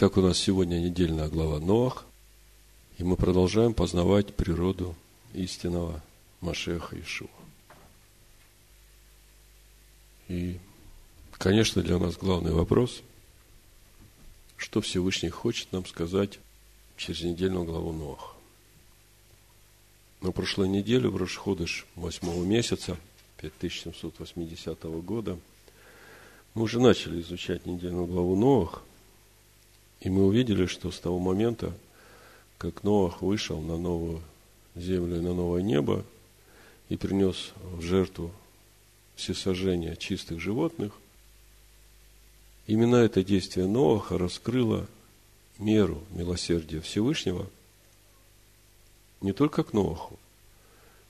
Итак, у нас сегодня недельная глава Ноах, и мы продолжаем познавать природу истинного Машеха Ишуа. И, конечно, для нас главный вопрос, что Всевышний хочет нам сказать через недельную главу Ноах. На прошлой неделе, в Рошходыш 8 месяца 5780 года, мы уже начали изучать недельную главу Ноах, и мы увидели, что с того момента, как Ноах вышел на новую землю и на новое небо и принес в жертву всесожжения чистых животных, именно это действие Ноаха раскрыло меру милосердия Всевышнего не только к Ноаху,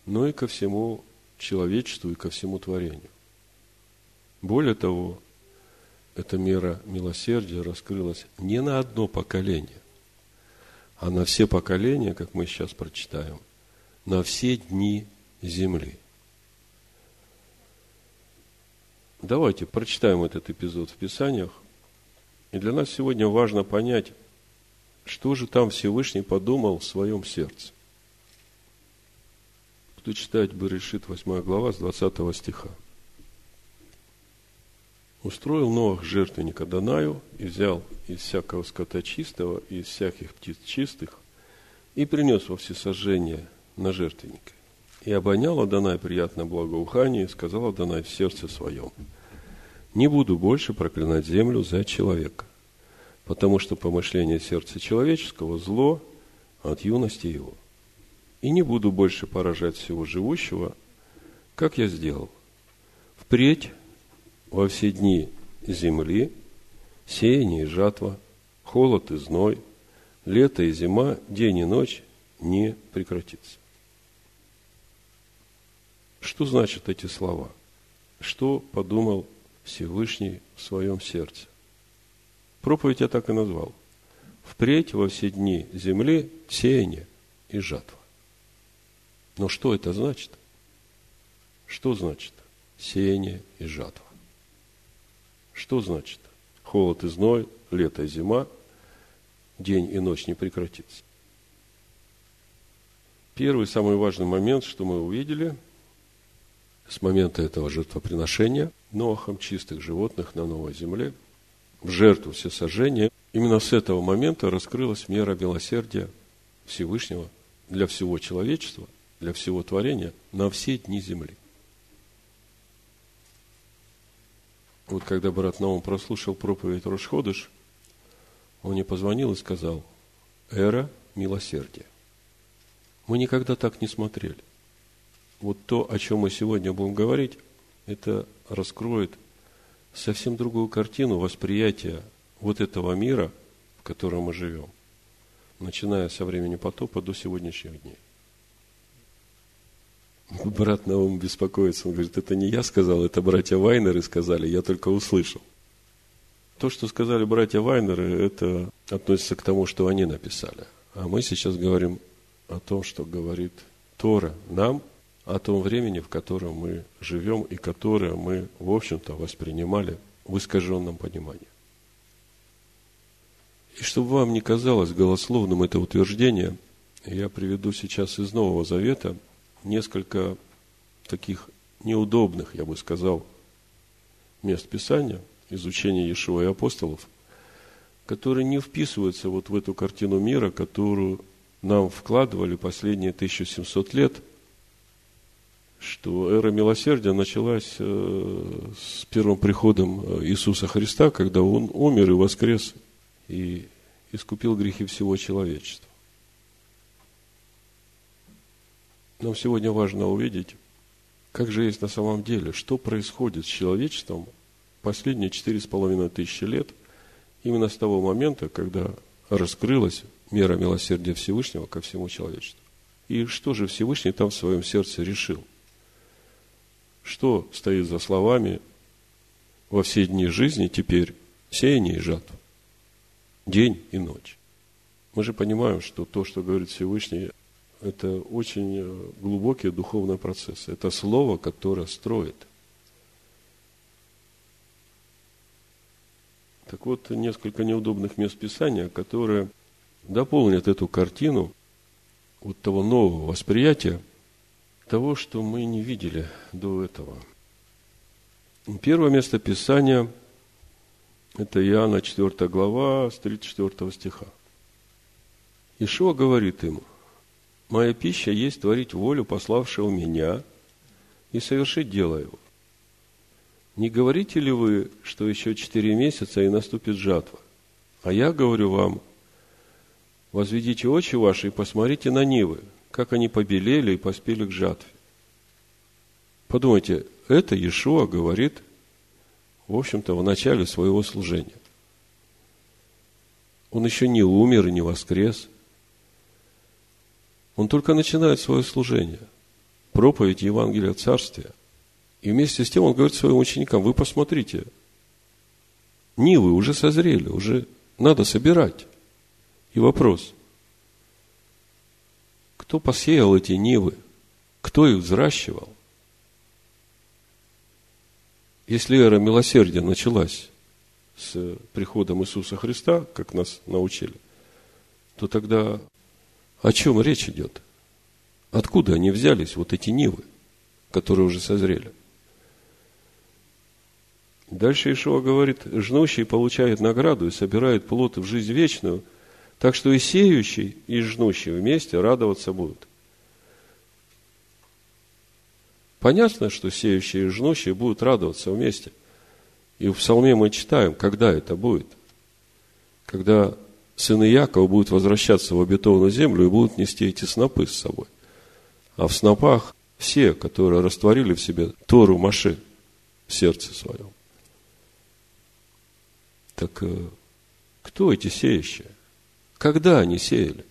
но и ко всему человечеству и ко всему творению. Более того, эта мера милосердия раскрылась не на одно поколение, а на все поколения, как мы сейчас прочитаем, на все дни земли. Давайте прочитаем этот эпизод в Писаниях. И для нас сегодня важно понять, что же там Всевышний подумал в своем сердце. Кто читает Берешит 8 глава с 20 стиха устроил Ноах жертвенника Данаю и взял из всякого скота чистого и из всяких птиц чистых и принес во всесожжение на жертвенника. И обонял Адонай приятное благоухание, и сказал Адонай в сердце своем, «Не буду больше проклинать землю за человека, потому что помышление сердца человеческого – зло от юности его. И не буду больше поражать всего живущего, как я сделал. Впредь во все дни земли, сеяние и жатва, холод и зной, лето и зима, день и ночь не прекратится. Что значат эти слова? Что подумал Всевышний в своем сердце? Проповедь я так и назвал. Впредь во все дни земли сеяние и жатва. Но что это значит? Что значит сеяние и жатва? Что значит? Холод и зной, лето и зима, день и ночь не прекратится. Первый, самый важный момент, что мы увидели, с момента этого жертвоприношения Ноахом чистых животных на новой земле, в жертву все сожжения, именно с этого момента раскрылась мера милосердия Всевышнего для всего человечества, для всего творения на все дни земли – Вот когда брат Наум прослушал проповедь Рошходыш, он мне позвонил и сказал, эра милосердия. Мы никогда так не смотрели. Вот то, о чем мы сегодня будем говорить, это раскроет совсем другую картину восприятия вот этого мира, в котором мы живем, начиная со времени потопа до сегодняшних дней брат Наум беспокоится. Он говорит, это не я сказал, это братья Вайнеры сказали, я только услышал. То, что сказали братья Вайнеры, это относится к тому, что они написали. А мы сейчас говорим о том, что говорит Тора нам, о том времени, в котором мы живем и которое мы, в общем-то, воспринимали в искаженном понимании. И чтобы вам не казалось голословным это утверждение, я приведу сейчас из Нового Завета – несколько таких неудобных, я бы сказал, мест Писания, изучения Иешуа и апостолов, которые не вписываются вот в эту картину мира, которую нам вкладывали последние 1700 лет, что эра милосердия началась э, с первым приходом э, Иисуса Христа, когда Он умер и воскрес и искупил грехи всего человечества. Нам сегодня важно увидеть, как же есть на самом деле, что происходит с человечеством последние четыре с половиной тысячи лет, именно с того момента, когда раскрылась мера милосердия Всевышнего ко всему человечеству. И что же Всевышний там в своем сердце решил? Что стоит за словами во все дни жизни теперь сеяние и жатва? День и ночь. Мы же понимаем, что то, что говорит Всевышний, это очень э, глубокий духовный процесс. Это слово, которое строит. Так вот, несколько неудобных мест Писания, которые дополнят эту картину вот того нового восприятия, того, что мы не видели до этого. Первое место Писания – это Иоанна 4 глава с 34 стиха. Ишуа говорит ему, «Моя пища есть творить волю пославшего меня и совершить дело его. Не говорите ли вы, что еще четыре месяца и наступит жатва? А я говорю вам, возведите очи ваши и посмотрите на нивы, как они побелели и поспели к жатве. Подумайте, это Иешуа говорит, в общем-то, в начале своего служения. Он еще не умер и не воскрес. Он только начинает свое служение. Проповедь Евангелия Царствия. И вместе с тем он говорит своим ученикам, вы посмотрите, нивы уже созрели, уже надо собирать. И вопрос, кто посеял эти нивы? Кто их взращивал? Если эра милосердия началась с приходом Иисуса Христа, как нас научили, то тогда о чем речь идет? Откуда они взялись, вот эти нивы, которые уже созрели? Дальше Ишуа говорит, жнущий получает награду и собирает плод в жизнь вечную, так что и сеющий, и жнущий вместе радоваться будут. Понятно, что сеющие и жнущие будут радоваться вместе. И в псалме мы читаем, когда это будет. Когда сыны Якова будут возвращаться в обетованную землю и будут нести эти снопы с собой. А в снопах все, которые растворили в себе Тору Маши в сердце своем. Так э, кто эти сеющие? Когда они сеяли?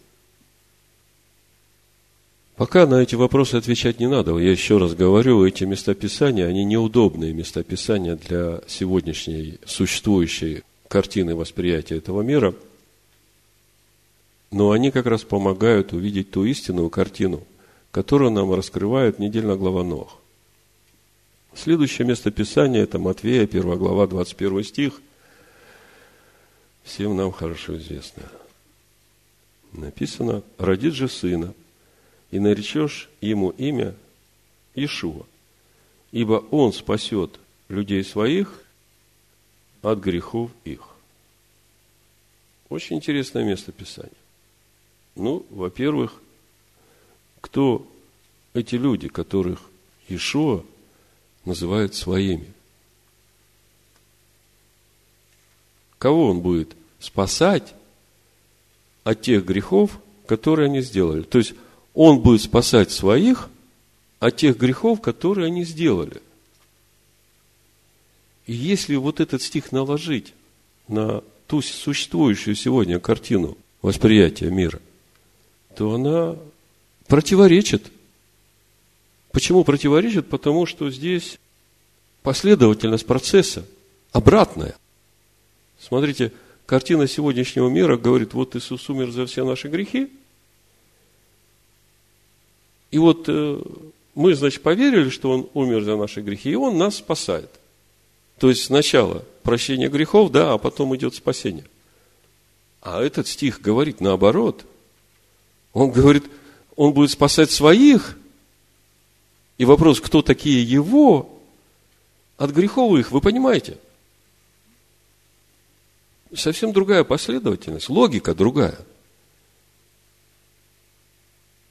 Пока на эти вопросы отвечать не надо. Я еще раз говорю, эти местописания, они неудобные местописания для сегодняшней существующей картины восприятия этого мира. Но они как раз помогают увидеть ту истинную картину, которую нам раскрывает недельная глава Нох. Следующее местописание – это Матвея, 1 глава, 21 стих – всем нам хорошо известно. Написано, родит же сына, и наречешь ему имя Ишуа, ибо он спасет людей своих от грехов их. Очень интересное место Писания. Ну, во-первых, кто эти люди, которых Ишуа называет своими? Кого он будет спасать от тех грехов, которые они сделали? То есть, он будет спасать своих от тех грехов, которые они сделали. И если вот этот стих наложить на ту существующую сегодня картину восприятия мира, то она противоречит. Почему противоречит? Потому что здесь последовательность процесса обратная – Смотрите, картина сегодняшнего мира говорит, вот Иисус умер за все наши грехи. И вот э, мы, значит, поверили, что Он умер за наши грехи, и Он нас спасает. То есть сначала прощение грехов, да, а потом идет спасение. А этот стих говорит наоборот. Он говорит, Он будет спасать своих. И вопрос, кто такие Его, от грехов их, вы понимаете – совсем другая последовательность, логика другая.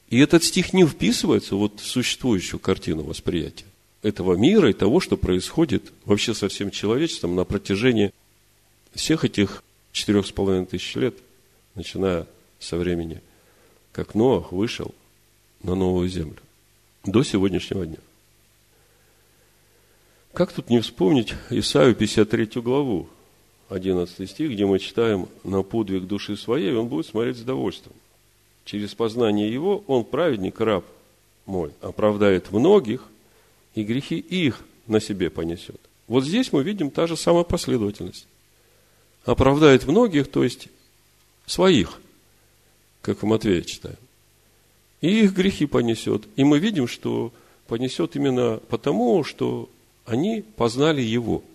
И этот стих не вписывается вот в существующую картину восприятия этого мира и того, что происходит вообще со всем человечеством на протяжении всех этих четырех с половиной тысяч лет, начиная со времени, как Ноах вышел на новую землю, до сегодняшнего дня. Как тут не вспомнить Исаию 53 главу, 11 стих, где мы читаем «на подвиг души своей, он будет смотреть с довольством. Через познание его он, праведник, раб мой, оправдает многих, и грехи их на себе понесет». Вот здесь мы видим та же самая последовательность. Оправдает многих, то есть своих, как в Матвея читаем. И их грехи понесет. И мы видим, что понесет именно потому, что они познали Его –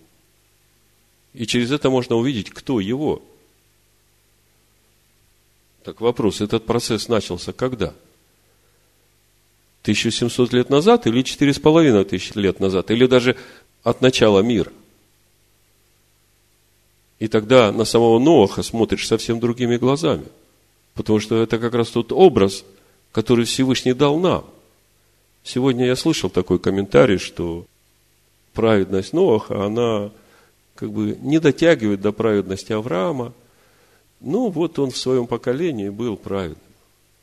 И через это можно увидеть, кто его. Так вопрос, этот процесс начался когда? 1700 лет назад или 4,5 тысяч лет назад? Или даже от начала мира? И тогда на самого Ноаха смотришь совсем другими глазами. Потому что это как раз тот образ, который Всевышний дал нам. Сегодня я слышал такой комментарий, что праведность Ноаха, она как бы не дотягивает до праведности Авраама. Ну, вот он в своем поколении был праведным.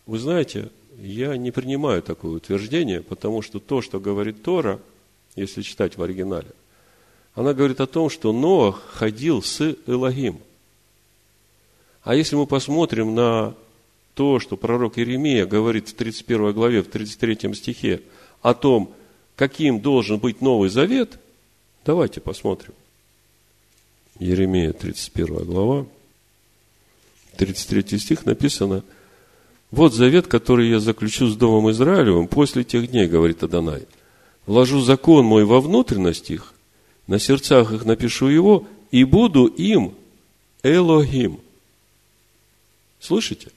Вы знаете, я не принимаю такое утверждение, потому что то, что говорит Тора, если читать в оригинале, она говорит о том, что Ноах ходил с Элогим. А если мы посмотрим на то, что пророк Иеремия говорит в 31 главе, в 33 стихе, о том, каким должен быть Новый Завет, давайте посмотрим. Еремия, 31 глава, 33 стих написано, «Вот завет, который я заключу с Домом Израилевым после тех дней, говорит Адонай. Вложу закон мой во внутренность их, на сердцах их напишу его, и буду им Элогим. Слышите?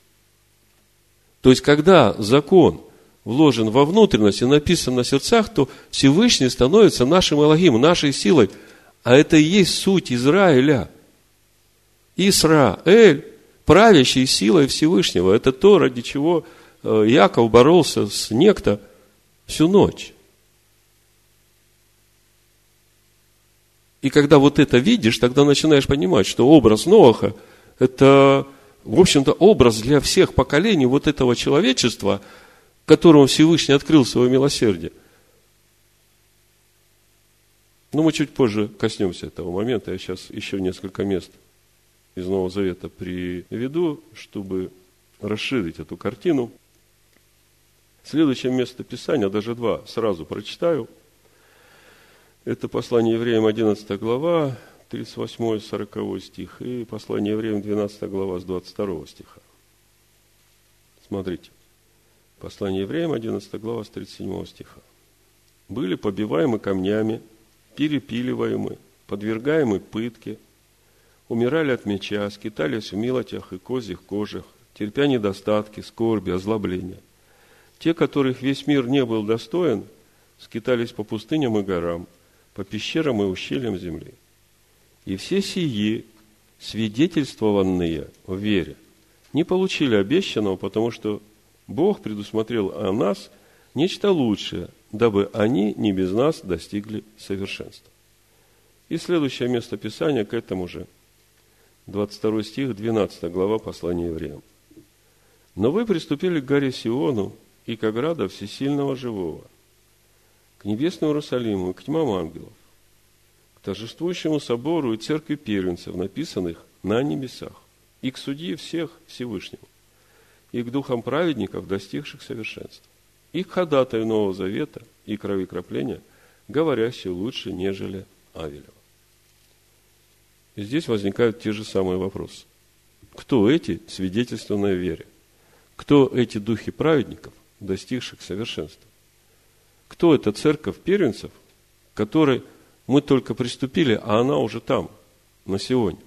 То есть, когда закон вложен во внутренность и написан на сердцах, то Всевышний становится нашим Элогим, нашей силой. А это и есть суть Израиля. Исраэль, правящий силой Всевышнего. Это то, ради чего э, Яков боролся с некто всю ночь. И когда вот это видишь, тогда начинаешь понимать, что образ Ноаха – это, в общем-то, образ для всех поколений вот этого человечества, которому Всевышний открыл свое милосердие. Но мы чуть позже коснемся этого момента. Я сейчас еще несколько мест из Нового Завета приведу, чтобы расширить эту картину. Следующее место Писания, даже два, сразу прочитаю – это послание евреям 11 глава, 38-40 стих, и послание евреям 12 глава с 22 стиха. Смотрите. Послание евреям 11 глава с 37 стиха. Были побиваемы камнями, перепиливаемы, подвергаемы пытке, умирали от меча, скитались в милотях и козьих кожах, терпя недостатки, скорби, озлобления. Те, которых весь мир не был достоин, скитались по пустыням и горам – по пещерам и ущельям земли. И все сии, свидетельствованные в вере, не получили обещанного, потому что Бог предусмотрел о нас нечто лучшее, дабы они не без нас достигли совершенства. И следующее место Писания к этому же, 22 стих, 12 глава послания евреям. «Но вы приступили к горе Сиону и к ограда всесильного живого, к небесному Иерусалиму к тьмам ангелов, торжествующему собору и церкви первенцев, написанных на небесах, и к судье всех Всевышнему, и к духам праведников, достигших совершенства, и к ходатаю Нового Завета и крови кропления, говорящие лучше, нежели Авелева. И здесь возникают те же самые вопросы. Кто эти свидетельственные вере? Кто эти духи праведников, достигших совершенства? Кто эта церковь первенцев, которой мы только приступили, а она уже там, на сегодня?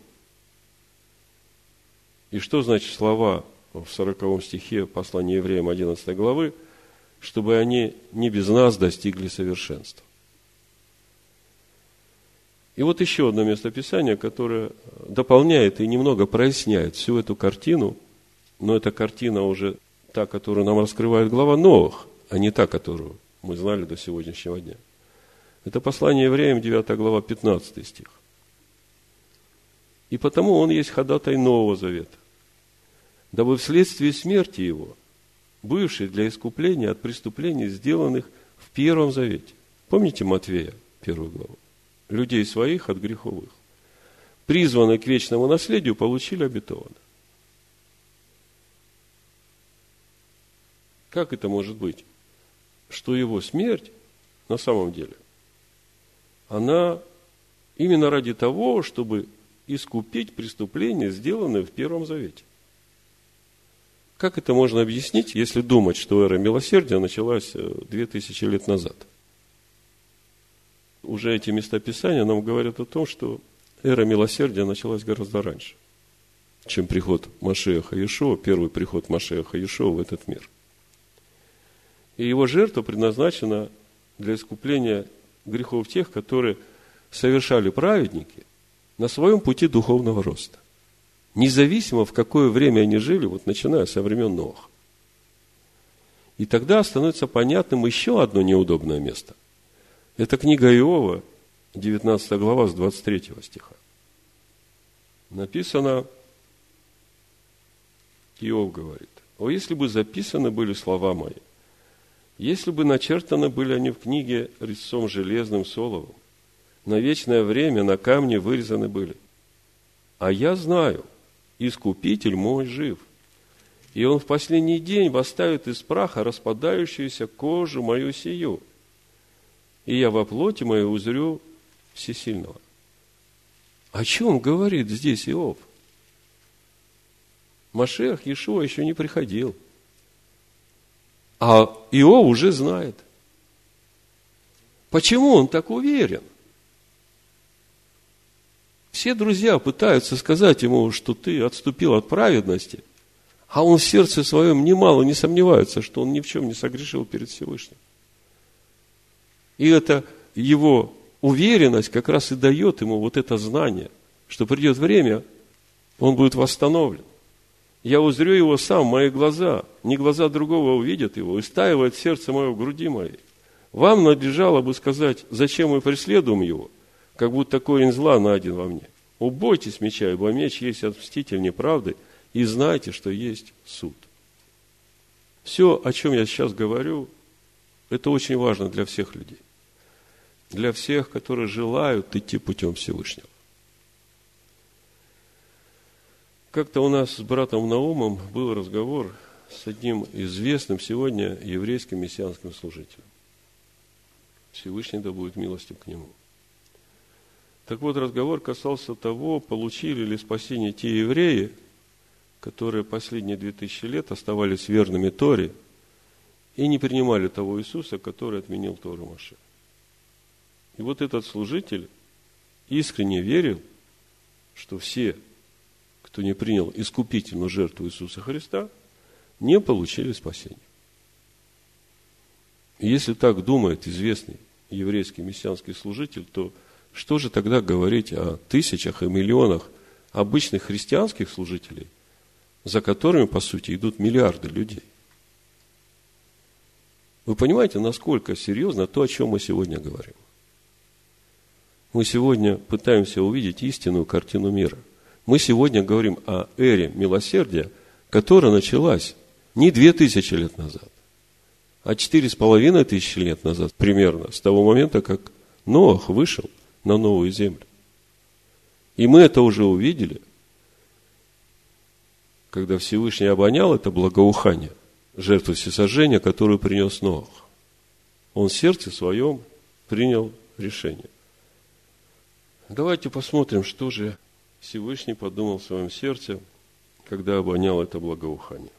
И что значит слова в 40 стихе послания евреям 11 главы, чтобы они не без нас достигли совершенства? И вот еще одно местописание, которое дополняет и немного проясняет всю эту картину, но эта картина уже та, которую нам раскрывает глава Новых, а не та, которую мы знали до сегодняшнего дня. Это послание евреям, 9 глава, 15 стих. И потому он есть ходатай Нового Завета, дабы вследствие смерти его, бывший для искупления от преступлений, сделанных в Первом Завете. Помните Матвея, первую главу? Людей своих от греховых. Призванные к вечному наследию получили обетованное. Как это может быть? что его смерть на самом деле, она именно ради того, чтобы искупить преступление, сделанное в Первом Завете. Как это можно объяснить, если думать, что эра милосердия началась э, две тысячи лет назад? Уже эти местописания нам говорят о том, что эра милосердия началась гораздо раньше, чем приход Машеха Иешуа, первый приход Машеха Иешуа в этот мир. И его жертва предназначена для искупления грехов тех, которые совершали праведники на своем пути духовного роста. Независимо, в какое время они жили, вот начиная со времен Ноха. И тогда становится понятным еще одно неудобное место. Это книга Иова, 19 глава с 23 стиха. Написано, Иов говорит, «О, если бы записаны были слова мои, если бы начертаны были они в книге резцом железным соловым, на вечное время на камне вырезаны были. А я знаю, искупитель мой жив, и он в последний день восставит из праха распадающуюся кожу мою сию, и я во плоти моей узрю всесильного. О чем говорит здесь Иов? Машех Иешуа еще не приходил – а Иов уже знает. Почему он так уверен? Все друзья пытаются сказать ему, что ты отступил от праведности, а он в сердце своем немало не сомневается, что он ни в чем не согрешил перед Всевышним. И это его уверенность как раз и дает ему вот это знание, что придет время, он будет восстановлен я узрю его сам, мои глаза, не глаза другого увидят его, и стаивает сердце мое в груди моей. Вам надлежало бы сказать, зачем мы преследуем его, как будто корень зла найден во мне. Убойтесь меча, ибо меч есть отмститель неправды, и знайте, что есть суд. Все, о чем я сейчас говорю, это очень важно для всех людей. Для всех, которые желают идти путем Всевышнего. Как-то у нас с братом Наумом был разговор с одним известным сегодня еврейским мессианским служителем. Всевышний да будет милостив к нему. Так вот, разговор касался того, получили ли спасение те евреи, которые последние две тысячи лет оставались верными Торе и не принимали того Иисуса, который отменил Тору Маше. И вот этот служитель искренне верил, что все кто не принял искупительную жертву Иисуса Христа, не получили спасения. Если так думает известный еврейский мессианский служитель, то что же тогда говорить о тысячах и миллионах обычных христианских служителей, за которыми, по сути, идут миллиарды людей? Вы понимаете, насколько серьезно то, о чем мы сегодня говорим? Мы сегодня пытаемся увидеть истинную картину мира – мы сегодня говорим о эре милосердия, которая началась не две тысячи лет назад, а четыре с половиной тысячи лет назад примерно, с того момента, как Ноах вышел на новую землю. И мы это уже увидели, когда Всевышний обонял это благоухание, жертву всесожжения, которую принес Ноах. Он в сердце своем принял решение. Давайте посмотрим, что же Всевышний подумал в своем сердце, когда обонял это благоухание.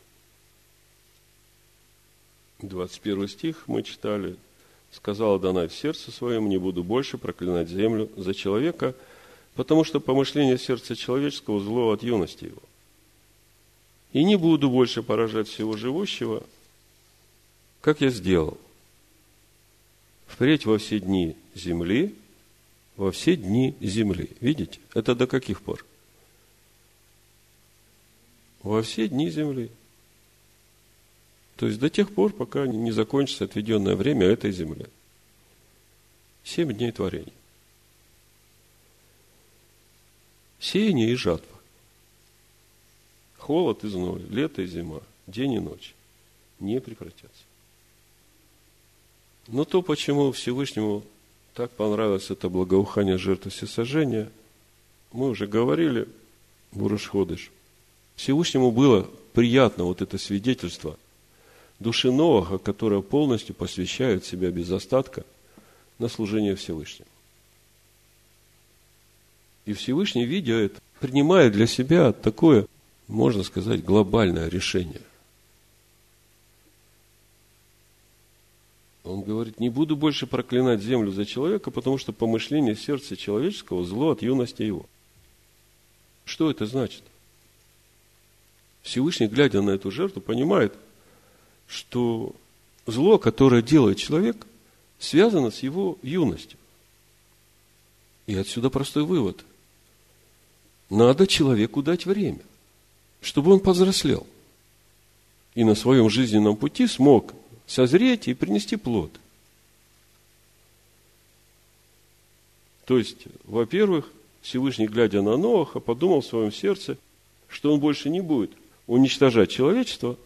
21 стих мы читали. «Сказал Адонай в сердце своем, не буду больше проклинать землю за человека, потому что помышление сердца человеческого зло от юности его. И не буду больше поражать всего живущего, как я сделал. Впредь во все дни земли – во все дни земли. Видите? Это до каких пор? Во все дни земли. То есть до тех пор, пока не закончится отведенное время этой земли. Семь дней творения. Сеяние и жатва. Холод и зной, лето и зима, день и ночь не прекратятся. Но то, почему Всевышнему так понравилось это благоухание жертвы всесожжения. Мы уже говорили, Бурашходыш. Всевышнему было приятно вот это свидетельство души Новаха, которая полностью посвящает себя без остатка на служение Всевышнему. И Всевышний, видя это, принимает для себя такое, можно сказать, глобальное решение – Он говорит, не буду больше проклинать землю за человека, потому что помышление сердца человеческого зло от юности его. Что это значит? Всевышний, глядя на эту жертву, понимает, что зло, которое делает человек, связано с его юностью. И отсюда простой вывод. Надо человеку дать время, чтобы он повзрослел. И на своем жизненном пути смог созреть и принести плод. То есть, во-первых, Всевышний, глядя на Ноаха, подумал в своем сердце, что он больше не будет уничтожать человечество,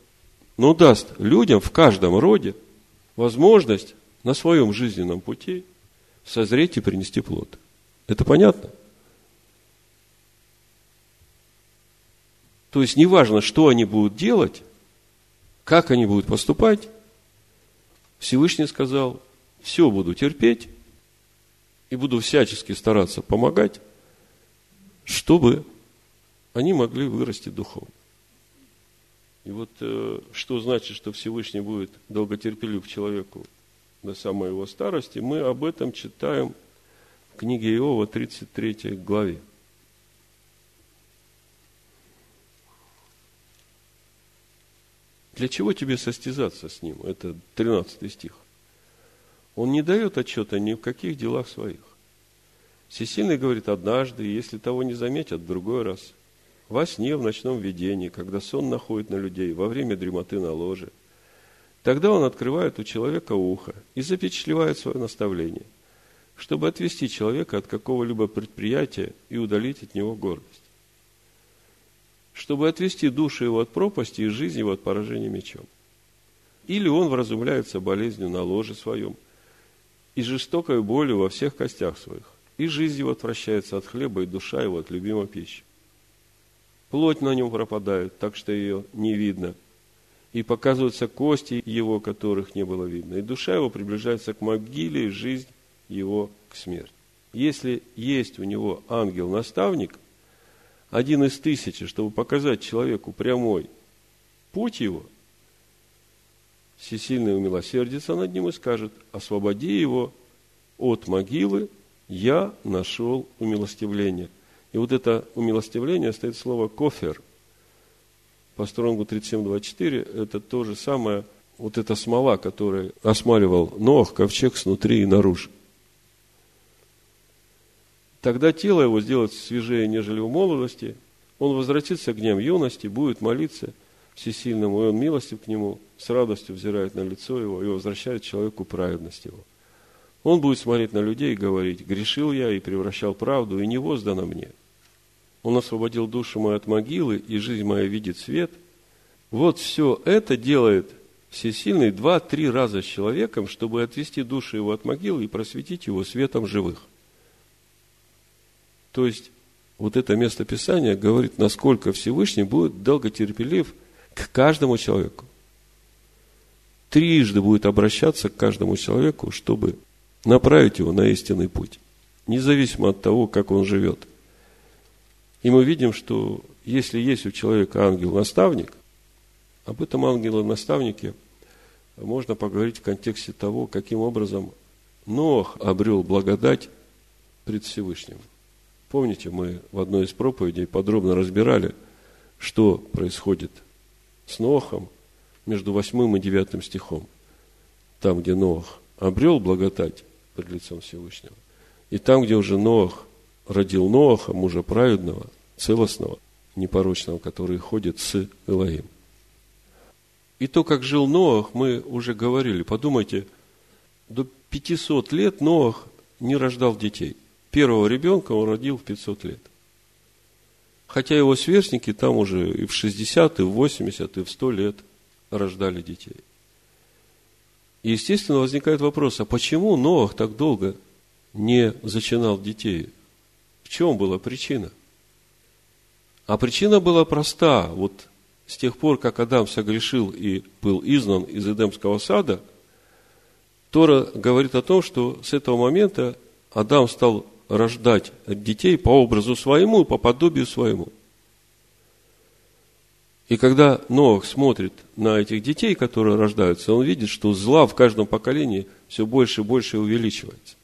но даст людям в каждом роде возможность на своем жизненном пути созреть и принести плод. Это понятно? То есть, неважно, что они будут делать, как они будут поступать, Всевышний сказал, все буду терпеть и буду всячески стараться помогать, чтобы они могли вырасти духовно. И вот э, что значит, что Всевышний будет долготерпелив человеку до самой его старости, мы об этом читаем в книге Иова, 33 главе. Для чего тебе состязаться с ним? Это 13 стих. Он не дает отчета ни в каких делах своих. Всесильный говорит однажды, если того не заметят, в другой раз. Во сне, в ночном видении, когда сон находит на людей, во время дремоты на ложе. Тогда он открывает у человека ухо и запечатлевает свое наставление, чтобы отвести человека от какого-либо предприятия и удалить от него гордость. Чтобы отвести душу его от пропасти и жизнь его от поражения мечом. Или он вразумляется болезнью на ложе своем и жестокой болью во всех костях своих и жизнь его отвращается от хлеба, и душа его от любимой пищи. Плоть на нем пропадает, так что ее не видно. И показываются кости его, которых не было видно. И душа его приближается к могиле, и жизнь его к смерти. Если есть у него ангел-наставник, один из тысячи, чтобы показать человеку прямой путь его, всесильный умилосердится над ним и скажет, освободи его от могилы я нашел умилостивление. И вот это умилостивление стоит слово кофер. По стронгу 37.24 это то же самое, вот эта смола, которая осмаливал Ноах, ковчег снутри и наружу. Тогда тело его сделается свежее, нежели в молодости. Он возвратится к дням юности, будет молиться всесильному, и он милостив к нему, с радостью взирает на лицо его и возвращает человеку праведность его. Он будет смотреть на людей и говорить, грешил я и превращал правду, и не воздано мне. Он освободил душу мою от могилы, и жизнь моя видит свет. Вот все это делает Всесильный два-три раза с человеком, чтобы отвести душу его от могилы и просветить его светом живых. То есть, вот это место Писания говорит, насколько Всевышний будет долготерпелив к каждому человеку. Трижды будет обращаться к каждому человеку, чтобы направить его на истинный путь, независимо от того, как он живет. И мы видим, что если есть у человека ангел-наставник, об этом ангеле-наставнике можно поговорить в контексте того, каким образом Ноах обрел благодать пред Всевышним. Помните, мы в одной из проповедей подробно разбирали, что происходит с Ноахом между восьмым и девятым стихом. Там, где Ноах обрел благодать, пред лицом Всевышнего. И там, где уже Ноах родил Ноаха, мужа праведного, целостного, непорочного, который ходит с Элоим. И то, как жил Ноах, мы уже говорили. Подумайте, до 500 лет Ноах не рождал детей. Первого ребенка он родил в 500 лет. Хотя его сверстники там уже и в 60, и в 80, и в 100 лет рождали детей. И, естественно, возникает вопрос, а почему Ноах так долго не зачинал детей? В чем была причина? А причина была проста. Вот с тех пор, как Адам согрешил и был изгнан из Эдемского сада, Тора говорит о том, что с этого момента Адам стал рождать детей по образу своему, по подобию своему – и когда Ноах смотрит на этих детей, которые рождаются, он видит, что зла в каждом поколении все больше и больше увеличивается.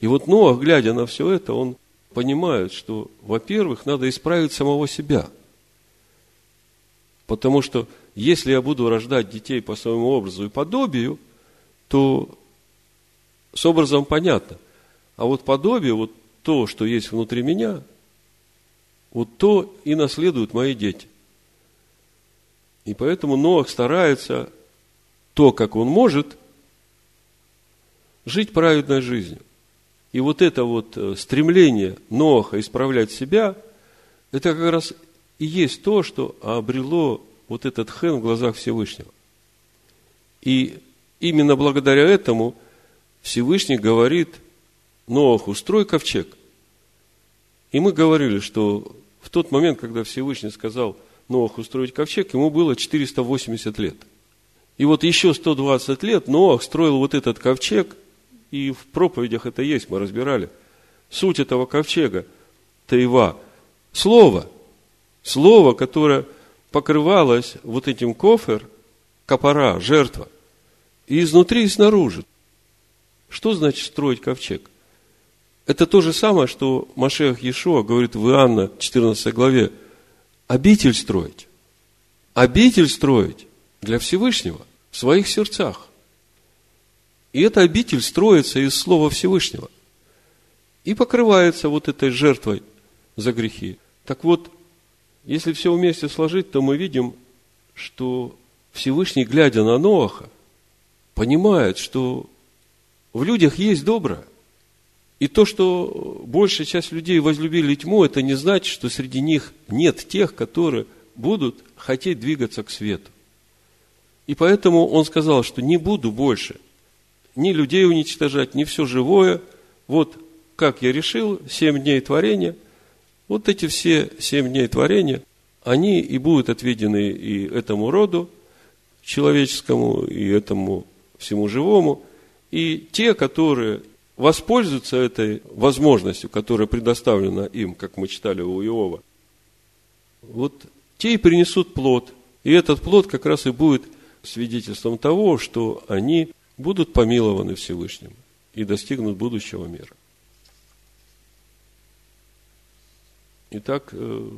И вот Ноах, глядя на все это, он понимают, что, во-первых, надо исправить самого себя. Потому что если я буду рождать детей по своему образу и подобию, то с образом понятно. А вот подобие, вот то, что есть внутри меня, вот то и наследуют мои дети. И поэтому Ноах старается то, как он может, жить праведной жизнью. И вот это вот э, стремление Ноаха исправлять себя, это как раз и есть то, что обрело вот этот хен в глазах Всевышнего. И именно благодаря этому Всевышний говорит Ноаху, строй ковчег. И мы говорили, что в тот момент, когда Всевышний сказал Ноаху строить ковчег, ему было 480 лет. И вот еще 120 лет Ноах строил вот этот ковчег, и в проповедях это есть, мы разбирали. Суть этого ковчега, Таива, слово, слово, которое покрывалось вот этим кофер, копора, жертва, и изнутри, и снаружи. Что значит строить ковчег? Это то же самое, что Машех Иешуа говорит в Иоанна 14 главе. Обитель строить. Обитель строить для Всевышнего в своих сердцах. И эта обитель строится из Слова Всевышнего. И покрывается вот этой жертвой за грехи. Так вот, если все вместе сложить, то мы видим, что Всевышний, глядя на Ноаха, понимает, что в людях есть доброе. И то, что большая часть людей возлюбили тьму, это не значит, что среди них нет тех, которые будут хотеть двигаться к свету. И поэтому он сказал, что не буду больше ни людей уничтожать, ни все живое. Вот как я решил, семь дней творения, вот эти все семь дней творения, они и будут отведены и этому роду человеческому, и этому всему живому. И те, которые воспользуются этой возможностью, которая предоставлена им, как мы читали у Иова, вот те и принесут плод. И этот плод как раз и будет свидетельством того, что они будут помилованы Всевышним и достигнут будущего мира. Итак, э,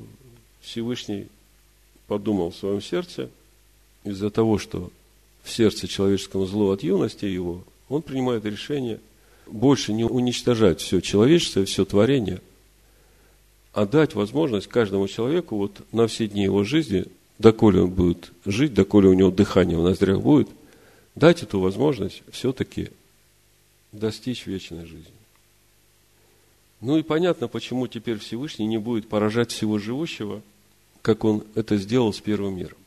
Всевышний подумал в своем сердце, из-за того, что в сердце человеческому зло от юности его, он принимает решение больше не уничтожать все человечество, все творение, а дать возможность каждому человеку вот на все дни его жизни, доколе он будет жить, доколе у него дыхание в ноздрях будет, дать эту возможность все-таки достичь вечной жизни. Ну и понятно, почему теперь Всевышний не будет поражать всего живущего, как он это сделал с первым миром.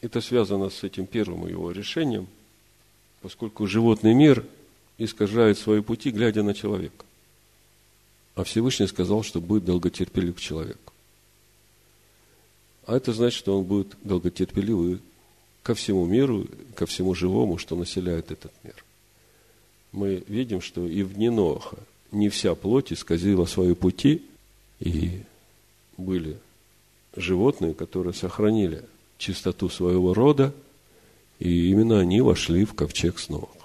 Это связано с этим первым его решением, поскольку животный мир искажает свои пути, глядя на человека. А Всевышний сказал, что будет долготерпелив к человеку. А это значит, что он будет долготерпеливый ко всему миру, ко всему живому, что населяет этот мир. Мы видим, что и в дни Ноаха не вся плоть исказила свои пути, и были животные, которые сохранили чистоту своего рода, и именно они вошли в ковчег снова.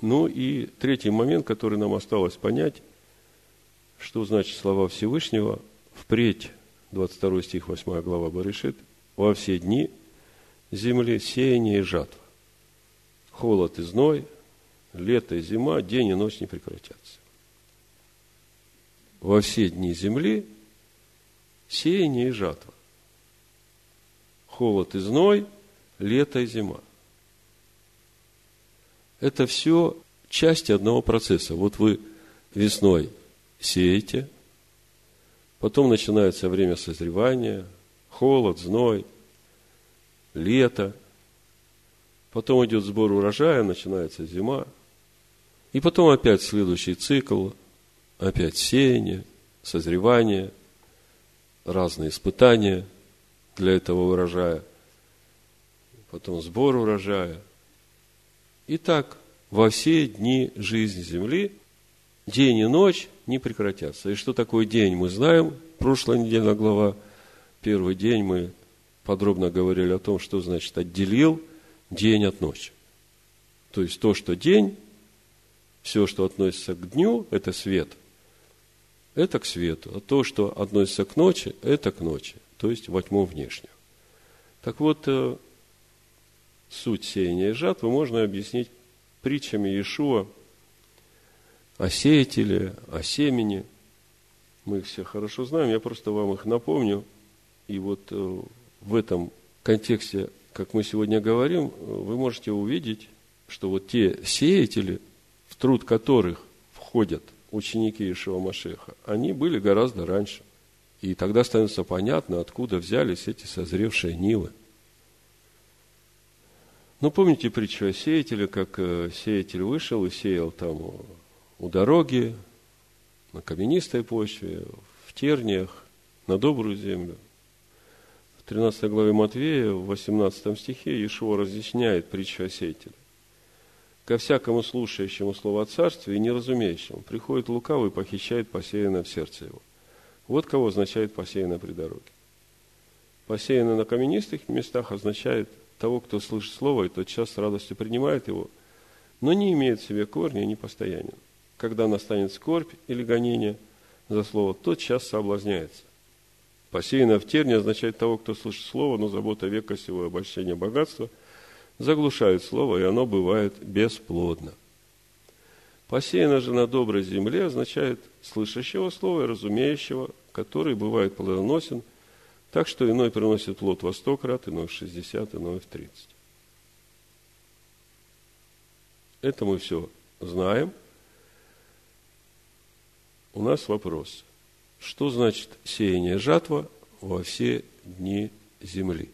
Ну и третий момент, который нам осталось понять, что значит слова Всевышнего, впредь, 22 стих, 8 глава Барышит, во все дни земли сеяние и жатва. Холод и зной, лето и зима, день и ночь не прекратятся. Во все дни земли сеяние и жатва холод и зной, лето и зима. Это все части одного процесса. Вот вы весной сеете, потом начинается время созревания, холод, зной, лето, потом идет сбор урожая, начинается зима, и потом опять следующий цикл, опять сеяние, созревание, разные испытания – для этого урожая, потом сбор урожая. И так во все дни жизни земли день и ночь не прекратятся. И что такое день, мы знаем. Прошлая неделя глава, первый день мы подробно говорили о том, что значит отделил день от ночи. То есть то, что день, Все, что относится к дню, это свет. Это к свету. А то, что относится к ночи, это к ночи. То есть во тьму внешнюю. Так вот, э, суть сеяния и жатвы можно объяснить притчами Иешуа о сеятеле, о семени. Мы их все хорошо знаем, я просто вам их напомню. И вот э, в этом контексте, как мы сегодня говорим, вы можете увидеть, что вот те сеятели, в труд которых входят ученики Ишива Машеха, они были гораздо раньше. И тогда становится понятно, откуда взялись эти созревшие нивы. Ну, помните притчу о сеятеле, как э, сеятель вышел и сеял там у дороги, на каменистой почве, в терниях, на добрую землю. В 13 главе Матвея, в 18 стихе, Иешуа разъясняет притчу о сеятеле. Ко всякому слушающему слово о царстве и неразумеющему приходит лукавый и похищает посеянное в сердце его. Вот кого означает посеянное при дороге. Посеянное на каменистых местах означает того, кто слышит слово и тот час с радостью принимает его, но не имеет в себе корня и не постоянен. Когда настанет скорбь или гонение за слово, тот час соблазняется. Посеянное в терне означает того, кто слышит слово, но забота века сего и обольщение богатства заглушает слово, и оно бывает бесплодно. Посеяно же на доброй земле означает слышащего слова и разумеющего, который бывает плодоносен – так что иной приносит плод во сто крат, иной в шестьдесят, иной в тридцать. Это мы все знаем. У нас вопрос. Что значит сеяние жатва во все дни земли?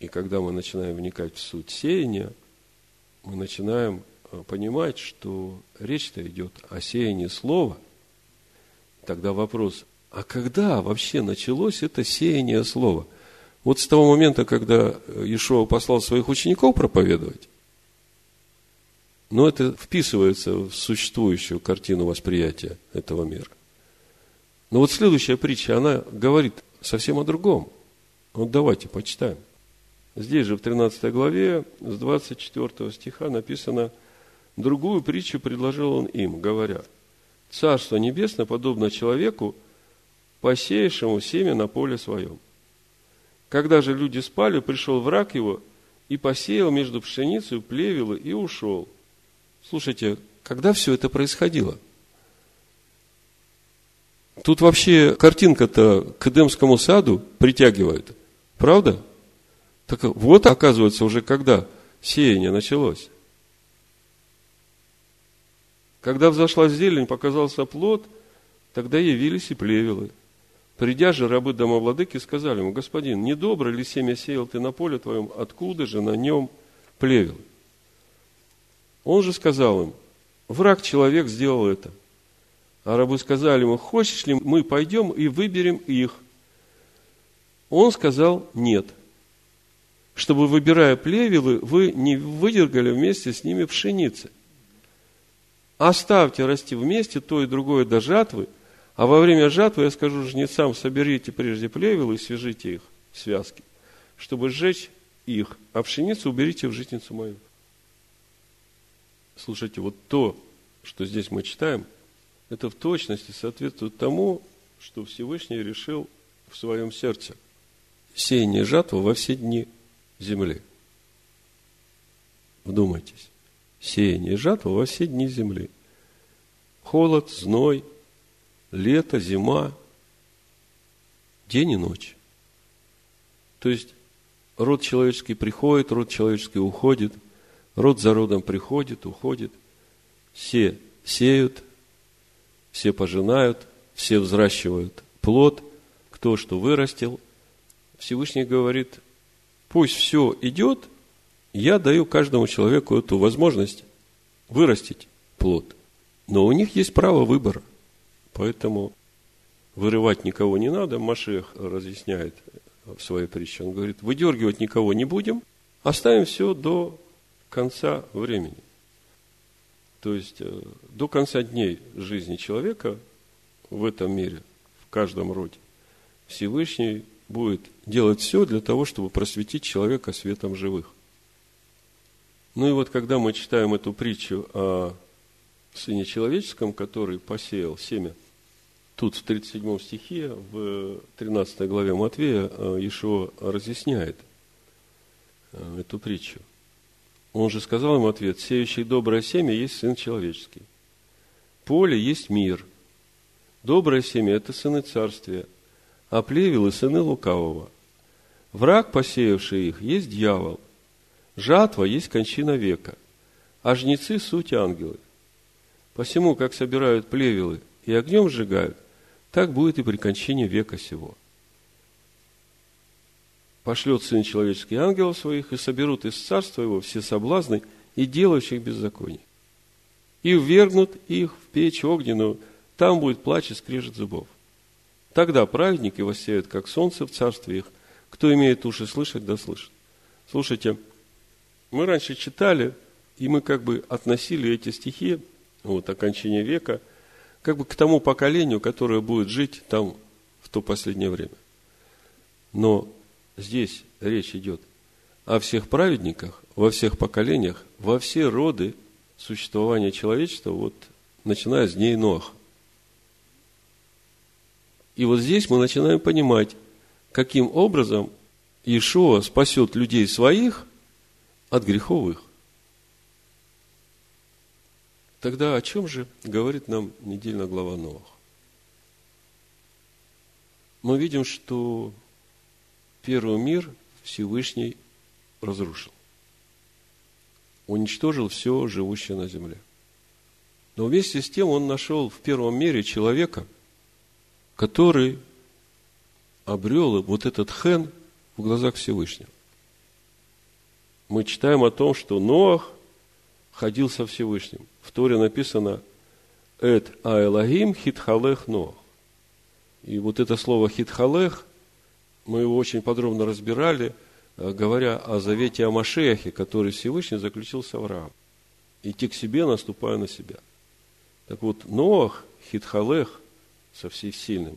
И когда мы начинаем вникать в суть сеяния, мы начинаем э, понимать, что речь-то идет о сеянии слова. Тогда вопрос, а когда вообще началось это сеяние слова? Вот с того момента, когда Иешуа послал своих учеников проповедовать, но это вписывается в существующую картину восприятия этого мира. Но вот следующая притча, она говорит совсем о другом. Вот давайте почитаем. Здесь же в 13 главе с 24 стиха написано, другую притчу предложил он им, говоря, «Царство небесное подобно человеку, посеявшему семя на поле своем. Когда же люди спали, пришел враг его и посеял между пшеницей плевелы и ушел. Слушайте, когда все это происходило? Тут вообще картинка-то к Эдемскому саду притягивает. Правда? Так вот, оказывается, уже когда сеяние началось. Когда взошла зелень, показался плод, тогда явились и плевелы – Придя же, рабы домовладыки сказали ему, господин, недобро ли семя сеял ты на поле твоем, откуда же на нем плевел? Он же сказал им, враг человек сделал это. А рабы сказали ему, хочешь ли мы пойдем и выберем их? Он сказал, нет. Чтобы, выбирая плевелы, вы не выдергали вместе с ними пшеницы. Оставьте расти вместе то и другое до жатвы – а во время жатвы я скажу жнецам, соберите прежде плевелы и свяжите их связки, чтобы сжечь их, а пшеницу уберите в житницу мою. Слушайте, вот то, что здесь мы читаем, это в точности соответствует тому, что Всевышний решил в своем сердце. Сеяние жатвы во все дни земли. Вдумайтесь. Сеяние жатвы во все дни земли. Холод, зной, лето, зима, день и ночь. То есть род человеческий приходит, род человеческий уходит, род за родом приходит, уходит. Все сеют, все пожинают, все взращивают плод, кто что вырастил. Всевышний говорит, пусть все идет, я даю каждому человеку эту возможность вырастить плод. Но у них есть право выбора – Поэтому вырывать никого не надо. Машех разъясняет в своей притче. Он говорит, выдергивать никого не будем, оставим все до конца времени. То есть э, до конца дней жизни человека в этом мире, в каждом роде, Всевышний будет делать все для того, чтобы просветить человека светом живых. Ну и вот когда мы читаем эту притчу о Сыне Человеческом, который посеял семя, тут в 37 стихе, в 13 главе Матвея, э, Ишуа разъясняет э, эту притчу. Он же сказал им ответ, сеющий доброе семя есть Сын Человеческий. Поле есть мир. Доброе семя – это сыны царствия, а плевелы – сыны лукавого. Враг, посеявший их, есть дьявол. Жатва есть кончина века, а жнецы – суть ангелы. Посему, как собирают плевелы и огнем сжигают, так будет и при кончине века сего. Пошлет Сын Человеческий ангелов своих, и соберут из царства его все соблазны и делающих беззаконие. И ввергнут их в печь огненную, там будет плач и скрежет зубов. Тогда праведники воссеют, как солнце в царстве их. Кто имеет уши слышать, да слышит. Слушайте, мы раньше читали, и мы как бы относили эти стихи вот, окончания века, как бы к тому поколению, которое будет жить там в то последнее время. Но здесь речь идет о всех праведниках, во всех поколениях, во все роды существования человечества, вот начиная с дней Ноаха. И вот здесь мы начинаем понимать, каким образом Иешуа спасет людей своих от греховых. Тогда о чем же говорит нам недельная глава Новых? Мы видим, что первый мир Всевышний разрушил. Уничтожил все живущее на земле. Но вместе с тем он нашел в первом мире человека, который обрел вот этот хен в глазах Всевышнего. Мы читаем о том, что Ноах ходил со Всевышним. В Торе написано «Эт аэлагим хитхалех Ноах». И вот это слово хитхалех, мы его очень подробно разбирали, э, говоря о завете о Машехе, который Всевышний заключил с Авраамом. Идти к себе, наступая на себя. Так вот, Ноах, хитхалех, со всей сильным.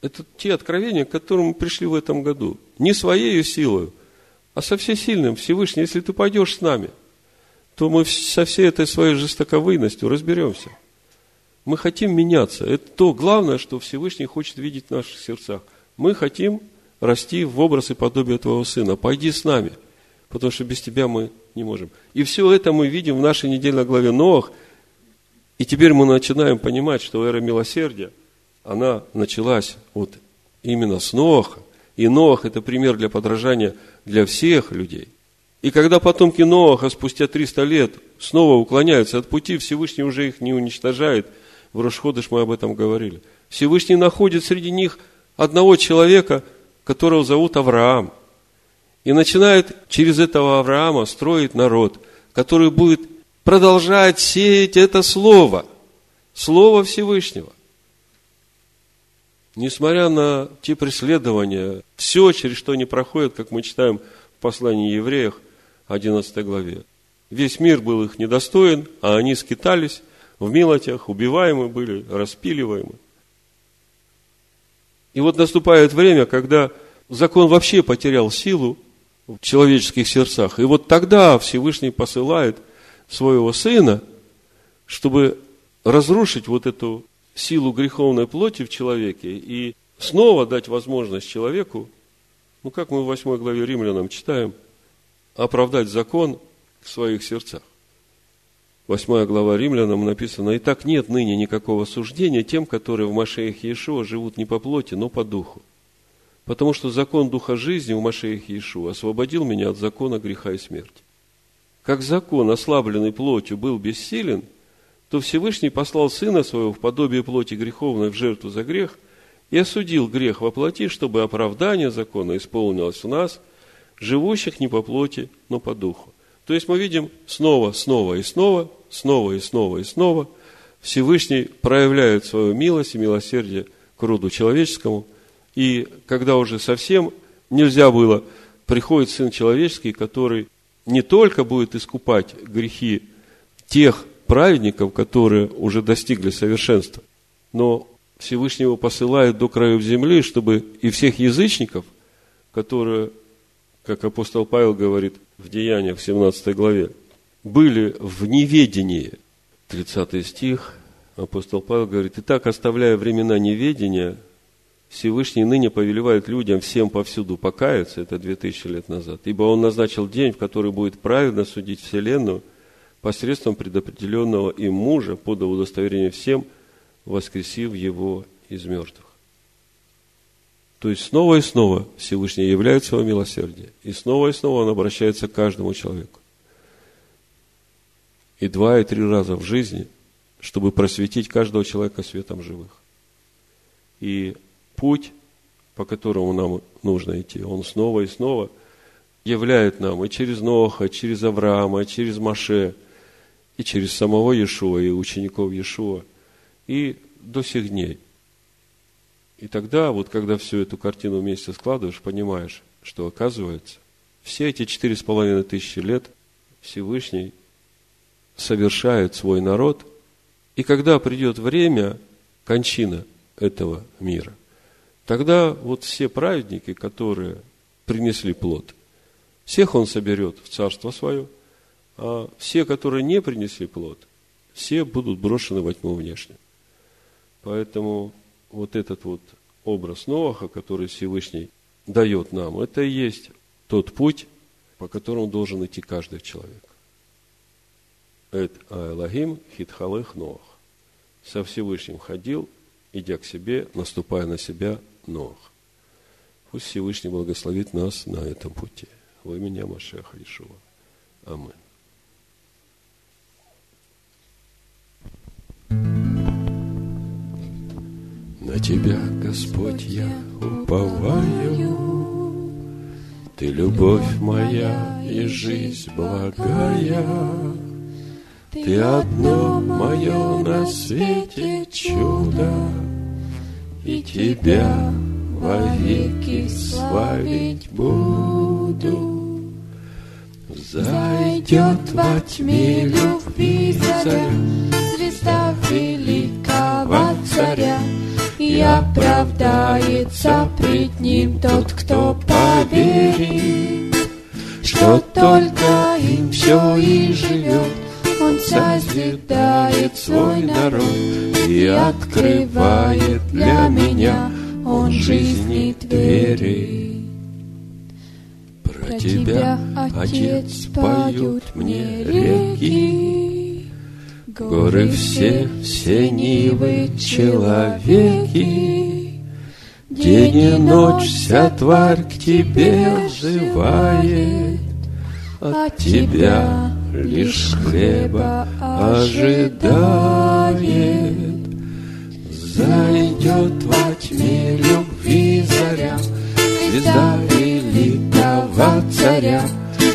Это те откровения, к которым мы пришли в этом году. Не своей силой, а со всесильным Всевышний, если ты пойдешь с нами, то мы со всей этой своей жестоковыйностью разберемся. Мы хотим меняться. Это то главное, что Всевышний хочет видеть в наших сердцах. Мы хотим расти в образ и подобие Твоего Сына. Пойди с нами, потому что без Тебя мы не можем. И все это мы видим в нашей недельной главе Новых. И теперь мы начинаем понимать, что эра милосердия, она началась вот именно с Ноаха. И Ноах – это пример для подражания – для всех людей. И когда потомки Ноаха спустя 300 лет снова уклоняются от пути, Всевышний уже их не уничтожает. В Рошходыш мы об этом говорили. Всевышний находит среди них одного человека, которого зовут Авраам. И начинает через этого Авраама строить народ, который будет продолжать сеять это слово, слово Всевышнего. Несмотря на те преследования, все, через что они проходят, как мы читаем в послании евреях, 11 главе. Весь мир был их недостоин, а они скитались в милотях, убиваемы были, распиливаемы. И вот наступает время, когда закон вообще потерял силу в человеческих сердцах. И вот тогда Всевышний посылает своего сына, чтобы разрушить вот эту силу греховной плоти в человеке и снова дать возможность человеку, ну, как мы в 8 главе Римлянам читаем, оправдать закон в своих сердцах. Восьмая глава Римлянам написано, «И так нет ныне никакого суждения тем, которые в Машеях Иешуа живут не по плоти, но по духу. Потому что закон Духа жизни в Машеях Иешуа освободил меня от закона греха и смерти. Как закон, ослабленный плотью, был бессилен – то Всевышний послал Сына Своего в подобие плоти греховной в жертву за грех и осудил грех во плоти, чтобы оправдание закона исполнилось в нас, живущих не по плоти, но по духу. То есть мы видим снова, снова и снова, снова и снова и снова Всевышний проявляет свою милость и милосердие к роду человеческому. И когда уже совсем нельзя было, приходит Сын Человеческий, который не только будет искупать грехи тех, праведников, которые уже достигли совершенства. Но Всевышнего посылает до краев земли, чтобы и всех язычников, которые, как апостол Павел говорит, в Деяниях, в 17 главе, были в неведении. 30 стих, апостол Павел говорит, «Итак, оставляя времена неведения, Всевышний ныне повелевает людям всем повсюду покаяться, это 2000 лет назад, ибо Он назначил день, в который будет правильно судить Вселенную посредством предопределенного им мужа, подав удостоверение всем, воскресив его из мертвых. То есть снова и снова Всевышний являет свое милосердие. И снова и снова он обращается к каждому человеку. И два, и три раза в жизни, чтобы просветить каждого человека светом живых. И путь, по которому нам нужно идти, он снова и снова являет нам и через Ноха, и через Авраама, и через Маше, и через самого Иешуа, и учеников Иешуа, и до сих дней – и тогда, вот когда всю эту картину вместе складываешь, понимаешь, что оказывается, все эти четыре с половиной тысячи лет Всевышний совершает свой народ, и когда придет время кончина этого мира, тогда вот все праведники, которые принесли плод, всех он соберет в царство свое, а все, которые не принесли плод, все будут брошены во тьму внешне. Поэтому вот этот вот образ Ноаха, который Всевышний дает нам, это и есть тот путь, по которому должен идти каждый человек. Эт Аэлахим Хитхалых Ноах. Со Всевышним ходил, идя к себе, наступая на себя Ноах. Пусть Всевышний благословит нас на этом пути. Во имя Машеха Ишуа. Аминь. На Тебя, Господь, я уповаю, Ты любовь моя и жизнь благая, Ты одно мое на свете чудо, И Тебя вовеки славить буду. Зайдет во тьме любви заря, Звезда великого царя, и оправдается пред ним тот, кто поверит, что только им все и живет. Он созидает свой народ и открывает для меня он жизни двери. Про тебя, Отец, поют мне реки, Горы все, все нивы, человеки, День и ночь вся тварь к тебе живает, От тебя лишь хлеба ожидает. Зайдет во тьме любви заря, Звезда великого царя,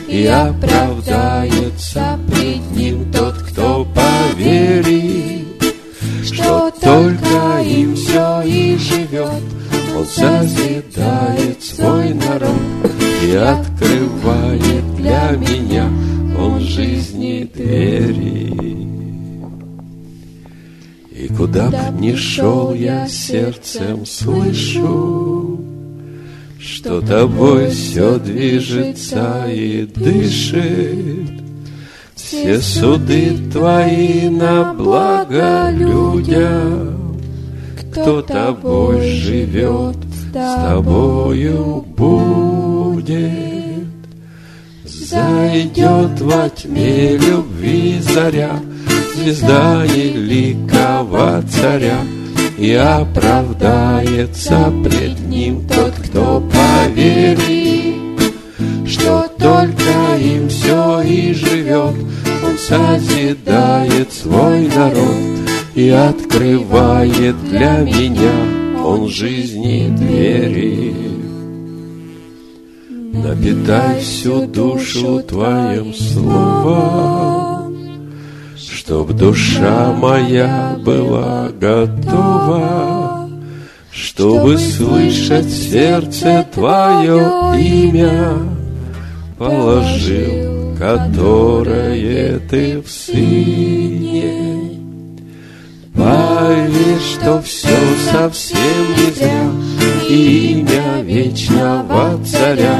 И оправдается пред ним тот, кто поверит, что только им все и живет. Он созидает свой народ и открывает для меня он жизни двери. И куда б ни шел я сердцем слышу, что тобой все движется и дышит, все суды твои на благо людям, кто тобой живет, с тобою будет. Зайдет во тьме любви заря, звезда великого царя, и оправдается пред ним тот, кто поверит, что только им все и живет, он созидает свой народ и открывает для меня Он жизни двери. Напитай всю душу Твоим словом, Чтоб душа моя была готова, Чтобы слышать сердце Твое имя, Положил которое ты в сыне. Поверь, что все совсем не зря, Имя вечного царя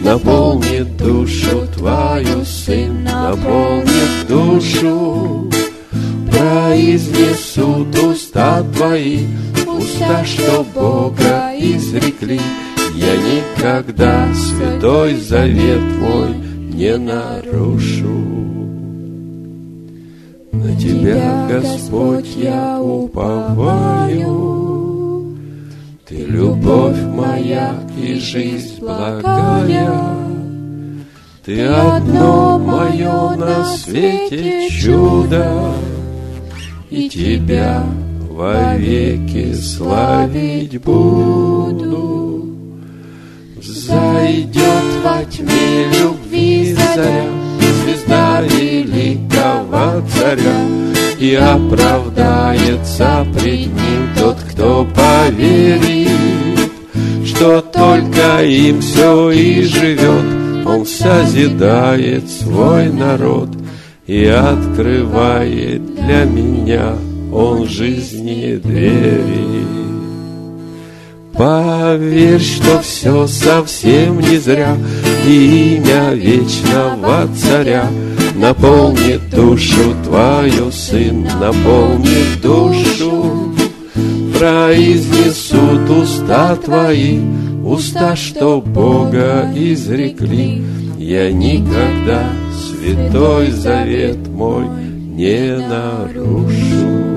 наполнит душу твою, Сын наполнит душу. Произнесут уста твои, уста, что Бога изрекли, я никогда святой завет мой не нарушу. На Тебя, Господь, я уповаю, Ты любовь моя и жизнь благая. Ты одно мое на свете чудо, И Тебя вовеки славить буду. Зайдет во тьме любви заря, Звезда великого царя, И оправдается пред ним тот, кто поверит, Что только им все и живет, Он созидает свой народ И открывает для меня Он жизни двери. Поверь, что все совсем не зря, имя вечного царя Наполнит душу твою, Сын, наполнит душу. Произнесут уста твои, Уста, что Бога изрекли, Я никогда святой завет мой не нарушу.